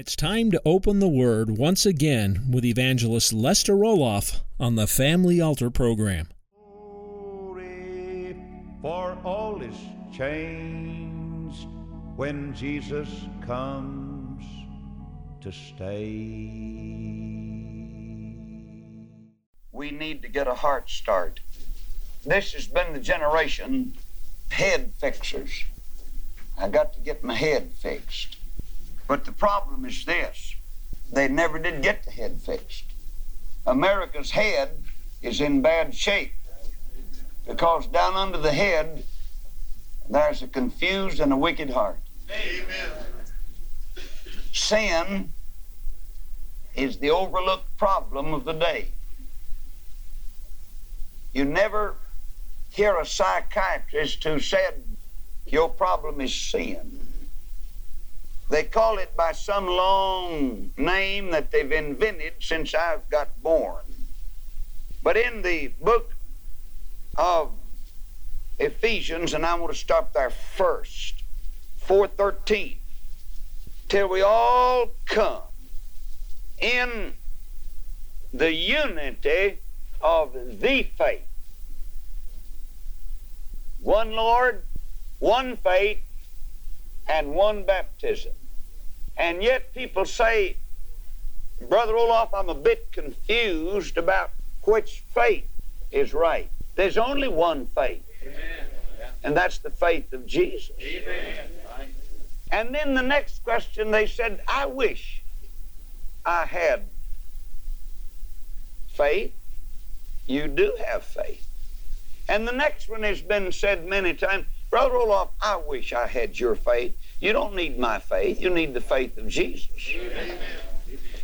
It's time to open the Word once again with evangelist Lester Roloff on the Family Altar program. Glory, for all is changed when Jesus comes to stay. we need to get a heart start. This has been the generation head fixers. I got to get my head fixed. But the problem is this they never did get the head fixed. America's head is in bad shape because down under the head there's a confused and a wicked heart. Amen. Sin is the overlooked problem of the day. You never hear a psychiatrist who said your problem is sin. They call it by some long name that they've invented since I've got born. But in the book of Ephesians, and I want to stop there first, 413, till we all come in the unity of the faith. One Lord, one faith, and one baptism. And yet people say, Brother Roloff, I'm a bit confused about which faith is right. There's only one faith, and that's the faith of Jesus. And then the next question they said, I wish I had faith. You do have faith. And the next one has been said many times, Brother Roloff, I wish I had your faith. You don't need my faith. You need the faith of Jesus.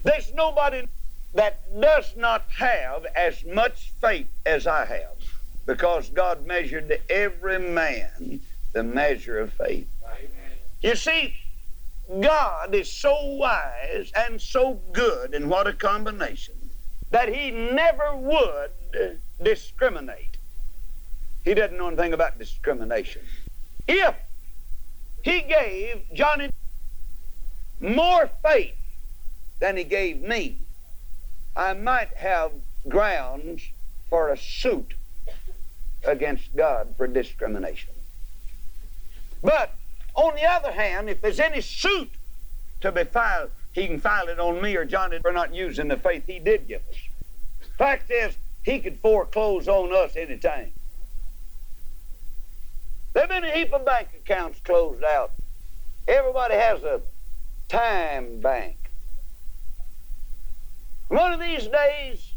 There's nobody that does not have as much faith as I have because God measured every man the measure of faith. You see, God is so wise and so good, and what a combination, that He never would discriminate. He doesn't know anything about discrimination. If He gave Johnny more faith than He gave me, I might have grounds for a suit against God for discrimination. But on the other hand, if there's any suit to be filed, he can file it on me or Johnny for not using the faith he did give us. Fact is, he could foreclose on us anytime. There've been a heap of bank accounts closed out. Everybody has a time bank. One of these days,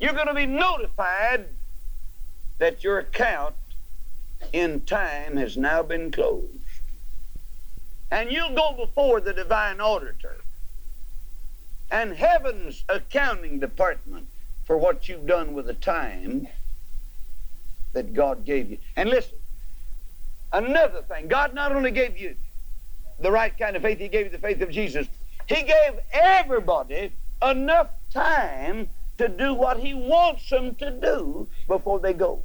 you're going to be notified that your account in time has now been closed. And you'll go before the divine auditor and heaven's accounting department for what you've done with the time that God gave you. And listen, another thing God not only gave you the right kind of faith, He gave you the faith of Jesus, He gave everybody enough time to do what He wants them to do before they go.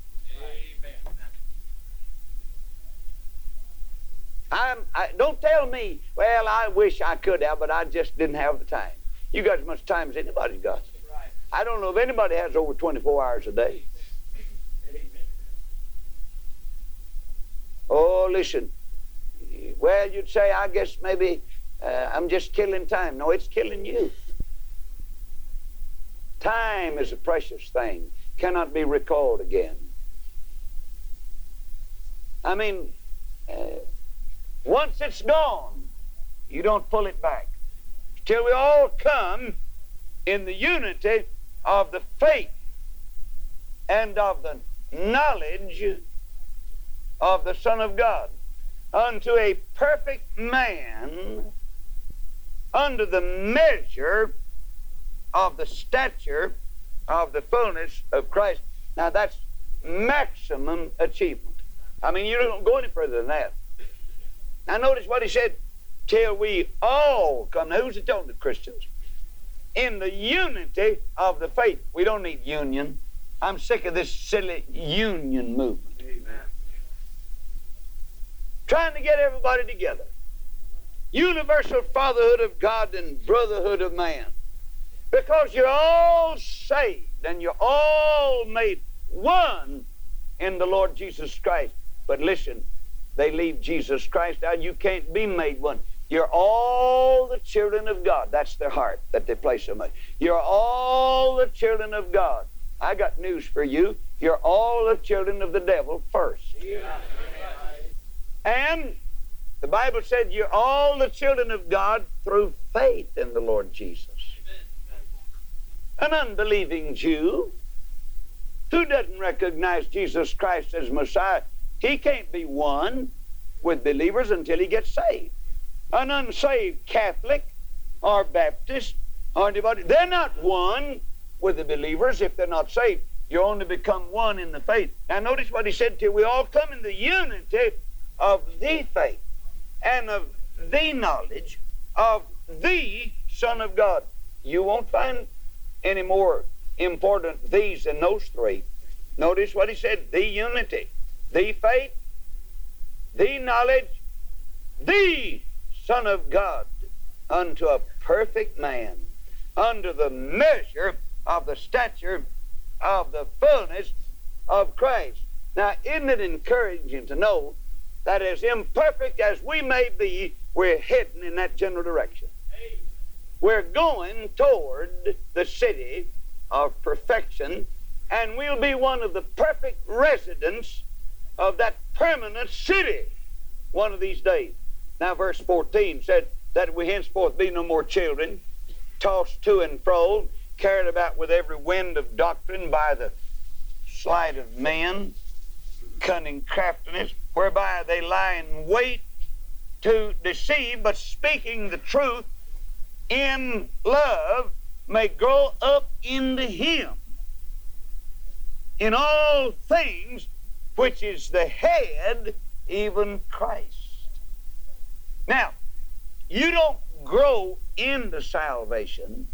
I'm, I, don't tell me, well, I wish I could have, but I just didn't have the time. You got as much time as anybody's got. I don't know if anybody has over 24 hours a day. Listen. Well, you'd say, I guess maybe uh, I'm just killing time. No, it's killing you. Time is a precious thing, cannot be recalled again. I mean, uh, once it's gone, you don't pull it back. Till we all come in the unity of the faith and of the knowledge of the Son of God unto a perfect man under the measure of the stature of the fullness of Christ. Now that's maximum achievement. I mean, you don't go any further than that. Now notice what he said, till we all come. Now who's it talking to Christians? In the unity of the faith. We don't need union. I'm sick of this silly union movement. Amen. Trying to get everybody together. Universal fatherhood of God and brotherhood of man. Because you're all saved and you're all made one in the Lord Jesus Christ. But listen, they leave Jesus Christ out. You can't be made one. You're all the children of God. That's their heart that they play so much. You're all the children of God. I got news for you. You're all the children of the devil first. And the Bible said you're all the children of God through faith in the Lord Jesus. An unbelieving Jew who doesn't recognize Jesus Christ as Messiah, he can't be one with believers until he gets saved. An unsaved Catholic or Baptist or anybody, they're not one with the believers if they're not saved. You only become one in the faith. Now, notice what he said you. We all come in the unity of the faith and of the knowledge of the Son of God. You won't find any more important these than those three. Notice what he said the unity, the faith, the knowledge, the Son of God unto a perfect man, under the measure of the stature of the fullness of Christ. Now, isn't it encouraging to know that as imperfect as we may be, we're heading in that general direction? We're going toward the city of perfection, and we'll be one of the perfect residents of that permanent city one of these days. Now, verse 14 said that we henceforth be no more children, tossed to and fro, carried about with every wind of doctrine by the sleight of men, cunning craftiness, whereby they lie in wait to deceive, but speaking the truth in love may grow up into Him in all things, which is the head, even Christ. Now, you don't grow into salvation,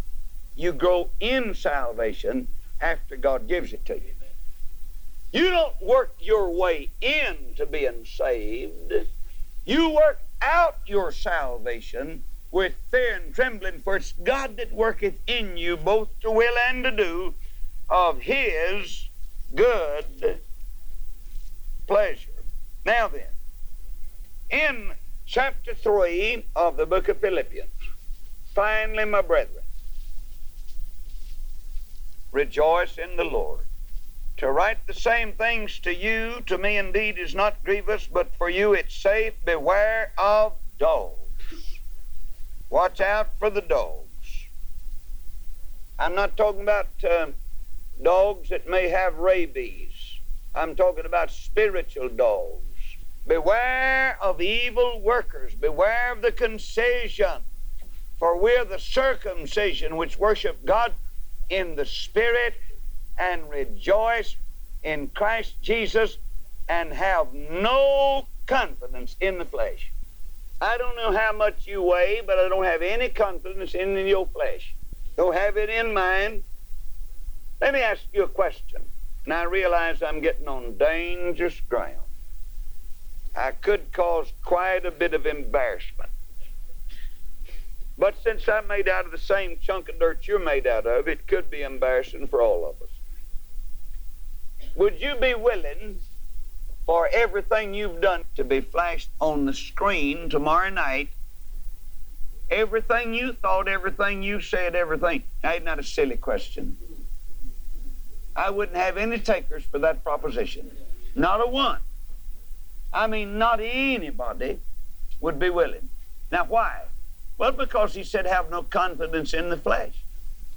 you grow in salvation after God gives it to you. You don't work your way into being saved. You work out your salvation with fear and trembling, for it's God that worketh in you both to will and to do of his good pleasure. Now then, in chapter 3 of the book of Philippians, finally, my brethren, rejoice in the Lord. To write the same things to you, to me indeed, is not grievous, but for you it's safe. Beware of dogs. Watch out for the dogs. I'm not talking about uh, dogs that may have rabies. I'm talking about spiritual dogs. Beware of evil workers. Beware of the concision. For we're the circumcision which worship God in the Spirit and rejoice in Christ Jesus and have no confidence in the flesh. I don't know how much you weigh, but I don't have any confidence in your flesh. Don't have it in mind. Let me ask you a question. And I realize I'm getting on dangerous ground. I could cause quite a bit of embarrassment. But since I'm made out of the same chunk of dirt you're made out of, it could be embarrassing for all of us. Would you be willing for everything you've done to be flashed on the screen tomorrow night. Everything you thought, everything you said, everything. Now, that a silly question? I wouldn't have any takers for that proposition. Not a one. I mean, not anybody would be willing. Now, why? Well, because he said, have no confidence in the flesh.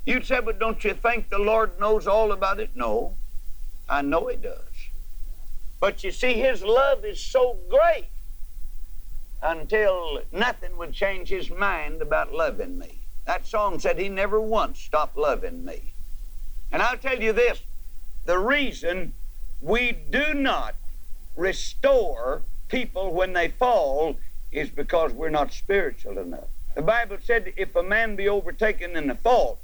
You'd say, but don't you think the Lord knows all about it? No, I know he does. But you see, his love is so great until nothing would change his mind about loving me. That song said he never once stopped loving me. And I'll tell you this the reason we do not restore people when they fall is because we're not spiritual enough. The Bible said, if a man be overtaken in a fault,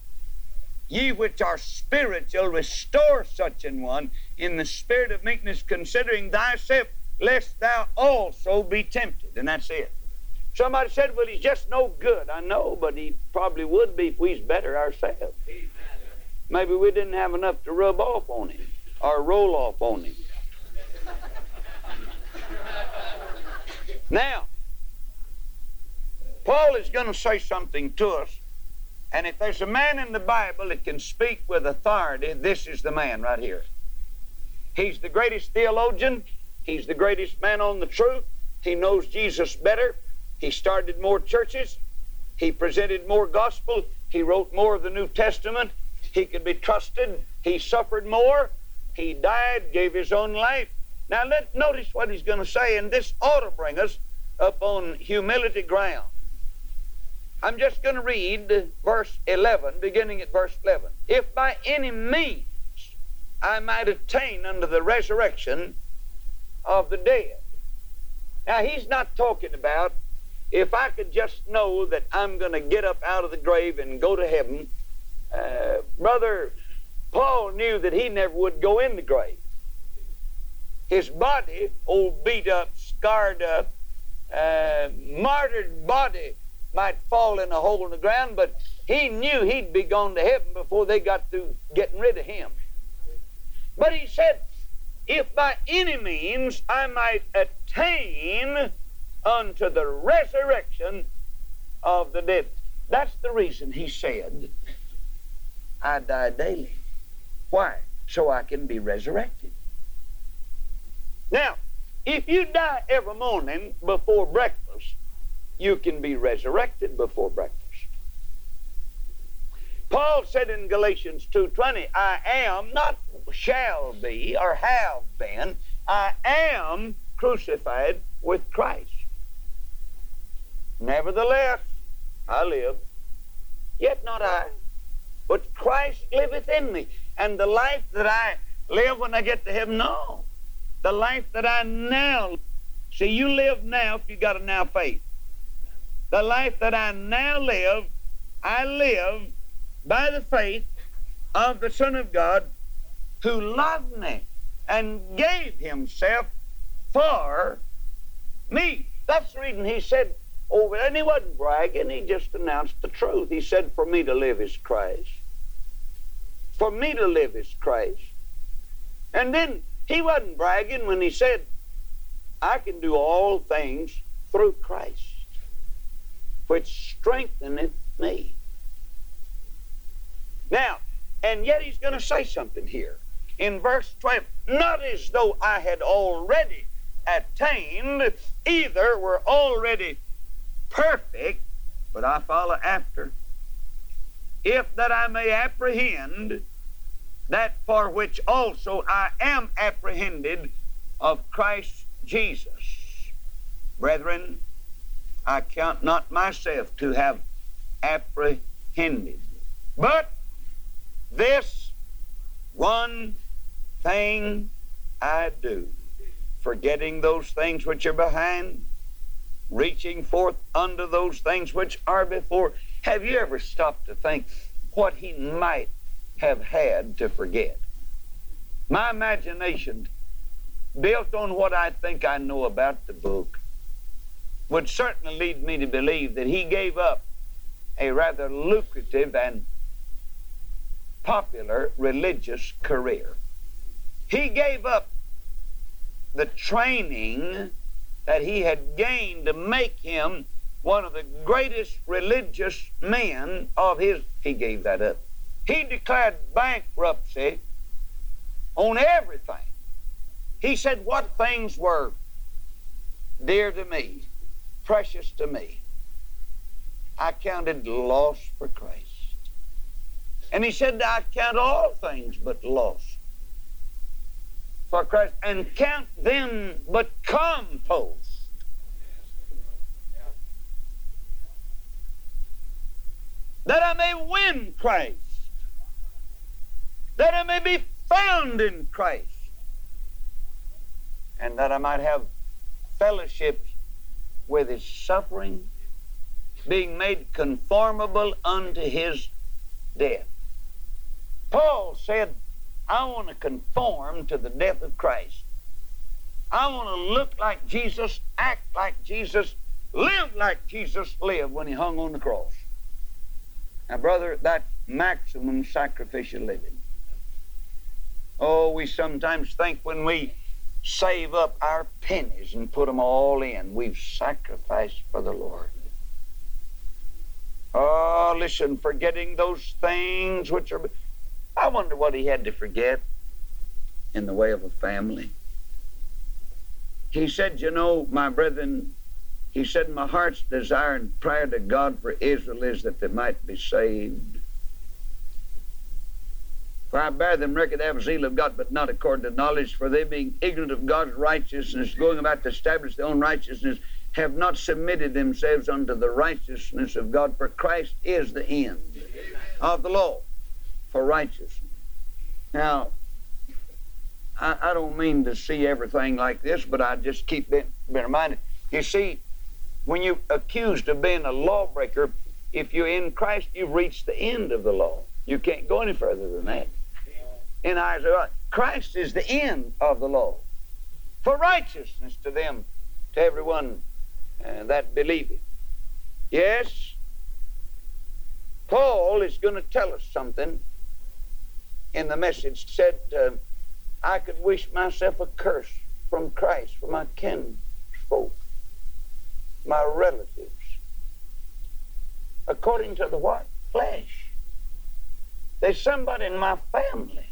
ye which are spiritual, restore such an one in the spirit of meekness, considering thyself, lest thou also be tempted. And that's it. Somebody said, well, he's just no good. I know, but he probably would be if we's better ourselves. Maybe we didn't have enough to rub off on him or roll off on him. Now, Paul is going to say something to us, and if there's a man in the Bible that can speak with authority, this is the man right here. He's the greatest theologian, he's the greatest man on the truth, he knows Jesus better, he started more churches, he presented more gospel, he wrote more of the New Testament, he could be trusted, he suffered more, he died, gave his own life. Now let notice what he's going to say, and this ought to bring us up on humility ground. I'm just going to read verse 11, beginning at verse 11. If by any means I might attain unto the resurrection of the dead. Now, he's not talking about if I could just know that I'm going to get up out of the grave and go to heaven. Uh, brother Paul knew that he never would go in the grave. His body, old beat up, scarred up, uh, martyred body, might fall in a hole in the ground, but he knew he'd be gone to heaven before they got through getting rid of him. But he said, if by any means I might attain unto the resurrection of the dead. That's the reason he said, I die daily. Why? So I can be resurrected. Now, if you die every morning before breakfast, you can be resurrected before breakfast. Paul said in Galatians 2:20, I am not shall be or have been, I am crucified with Christ. Nevertheless, I live, yet not I, but Christ liveth in me. And the life that I live when I get to heaven, no. The life that I now, see, you live now if you got a now faith. The life that I now live, I live by the faith of the Son of God who loved me and gave himself for me. That's the reason he said oh, over there, and he wasn't bragging, he just announced the truth. He said, For me to live is Christ. For me to live is Christ. And then he wasn't bragging when he said, I can do all things through Christ which strengtheneth me. Now, and yet he's going to say something here. In verse 12, not as though I had already attained, either were already perfect, but I follow after. If that I may apprehend that for which also I am apprehended of Christ Jesus. Brethren, I count not myself to have apprehended. But this one thing I do, forgetting those things which are behind, reaching forth unto those things which are before. Have you ever stopped to think what he might have had to forget? My imagination, built on what I think I know about the book, would certainly lead me to believe that he gave up a rather lucrative and popular religious career. He gave up the training that he had gained to make him one of the greatest religious men of his. He gave that up. He declared bankruptcy on everything. He said what things were dear to me precious to me. I counted loss for Christ. And he said, I count all things but loss for Christ, and count them but compost. that I may win Christ, that I may be found in Christ, and that I might have fellowship with his suffering, being made conformable unto his death. Paul said, I want to conform to the death of Christ. I want to look like Jesus, act like Jesus, live like Jesus lived when he hung on the cross. Now, brother, that's maximum sacrificial living. Oh, we sometimes think when we save up our pennies and put them all in, we've sacrificed for the Lord. Oh, listen, forgetting those things which are. I wonder what he had to forget in the way of a family. He said, You know, my brethren, he said, My heart's desire and prayer to God for Israel is that they might be saved. For I bear them record they have zeal of God, but not according to knowledge, for they being ignorant of God's righteousness, going about to establish their own righteousness, have not submitted themselves unto the righteousness of God, for Christ is the end of the law for righteousness. Now, I, I don't mean to see everything like this, but I just keep being, being reminded. You see, when you're accused of being a lawbreaker, if you're in Christ, you've reached the end of the law. You can't go any further than that. In Isaiah, Christ is the end of the law for righteousness to them, to everyone uh, that believeth. Yes, Paul is going to tell us something in the message. Said, uh, I could wish myself a curse from Christ for my kinsfolk, my relatives, according to the what? Flesh. There's somebody in my family.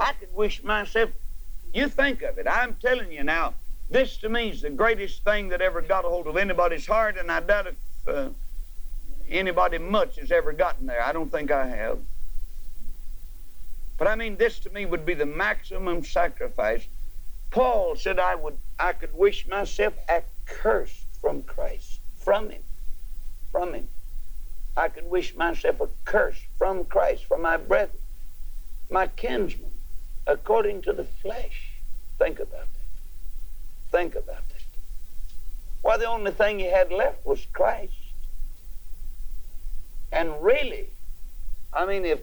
I could wish myself, you think of it. I'm telling you now, this to me is the greatest thing that ever got a hold of anybody's heart, and I doubt if uh, anybody much has ever gotten there. I don't think I have. But I mean, this to me would be the maximum sacrifice. Paul said, I would, I could wish myself accursed from Christ, from Him, from Him. I could wish myself a curse from Christ, from my brethren, my kinsmen, according to the flesh. Think about that. Think about that. Why, the only thing he had left was Christ. And really, I mean, if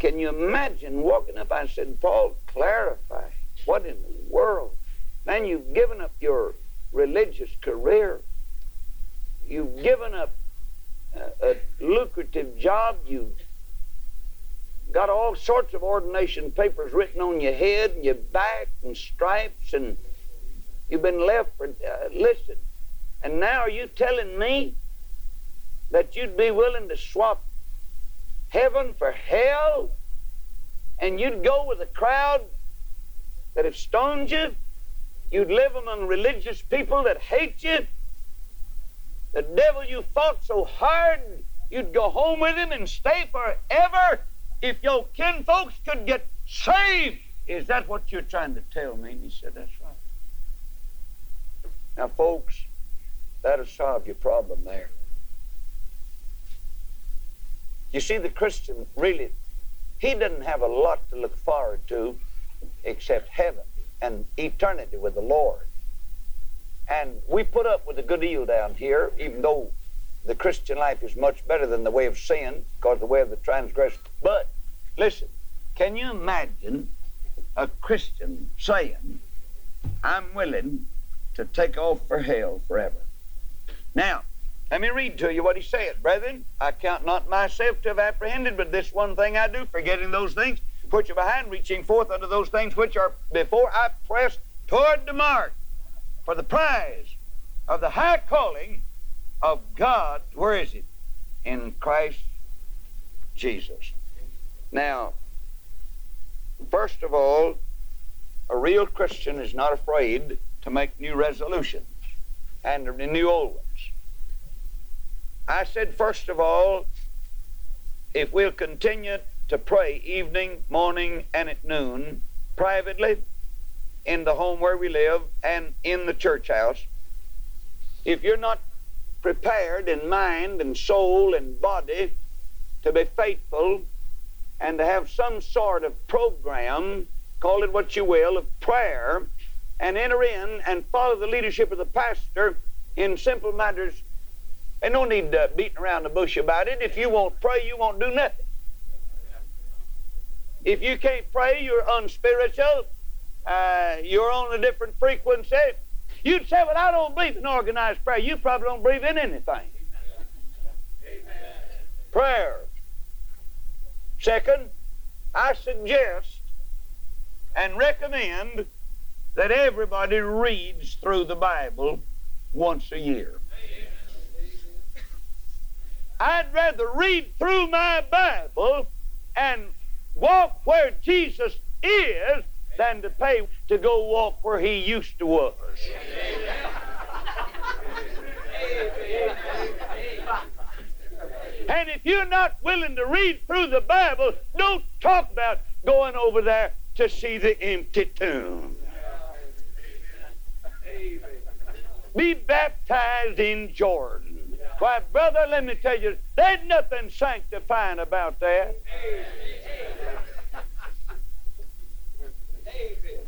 can you imagine walking up? I said, Paul, clarify. What in the world? Man, you've given up your religious career. You've given up a, a lucrative job. You've got all sorts of ordination papers written on your head and your back and stripes, and you've been left for. Uh, listen, and now are you telling me that you'd be willing to swap heaven for hell, and you'd go with a crowd that have stoned you. You'd live among religious people that hate you. The devil you fought so hard, you'd go home with him and stay forever if your kinfolks could get saved. Is that what you're trying to tell me? And he said, That's right. Now, folks, that'll solve your problem there. You see, the Christian really, he doesn't have a lot to look forward to except heaven and eternity with the Lord. And we put up with a good deal down here, even though the Christian life is much better than the way of sin, because the way of the transgressor. But listen, can you imagine a Christian saying, I'm willing to take off for hell forever? Now, let me read to you what he said. Brethren, I count not myself to have apprehended, but this one thing I do, forgetting those things which are behind, reaching forth unto those things which are before, I press toward the mark for the prize of the high calling of God. Where is it? In Christ Jesus. Now, first of all, a real Christian is not afraid to make new resolutions and renew old ones. I said, first of all, if we'll continue to pray evening, morning, and at noon, privately, in the home where we live, and in the church house, if you're not prepared in mind and soul and body to be faithful and to have some sort of program, call it what you will, of prayer, and enter in and follow the leadership of the pastor in simple matters. And no need uh, beating around the bush about it. If you won't pray, you won't do nothing. If you can't pray, you're unspiritual. Uh, you're on a different frequency. You'd say, Well, I don't believe in organized prayer. You probably don't believe in anything. Prayer. Second, I suggest and recommend that everybody reads through the Bible once a year. I'd rather read through my Bible and walk where Jesus is than to pay to go walk where he used to was. And if you're not willing to read through the Bible, don't talk about going over there to see the empty tomb. Be baptized in Jordan. Why, brother, let me tell you, there's nothing sanctifying about that.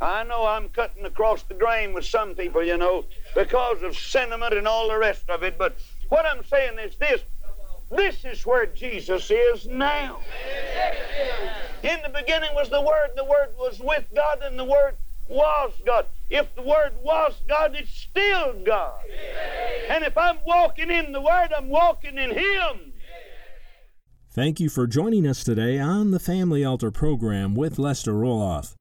I know I'm cutting across the grain with some people, you know, because of sentiment and all the rest of it, but what I'm saying is this this is where Jesus is now. In the beginning was the Word, the Word was with God, and the Word was God. If the Word was God, it's still God. And if I'm walking in the Word, I'm walking in Him. Thank you for joining us today on the Family Altar program with Lester Roloff.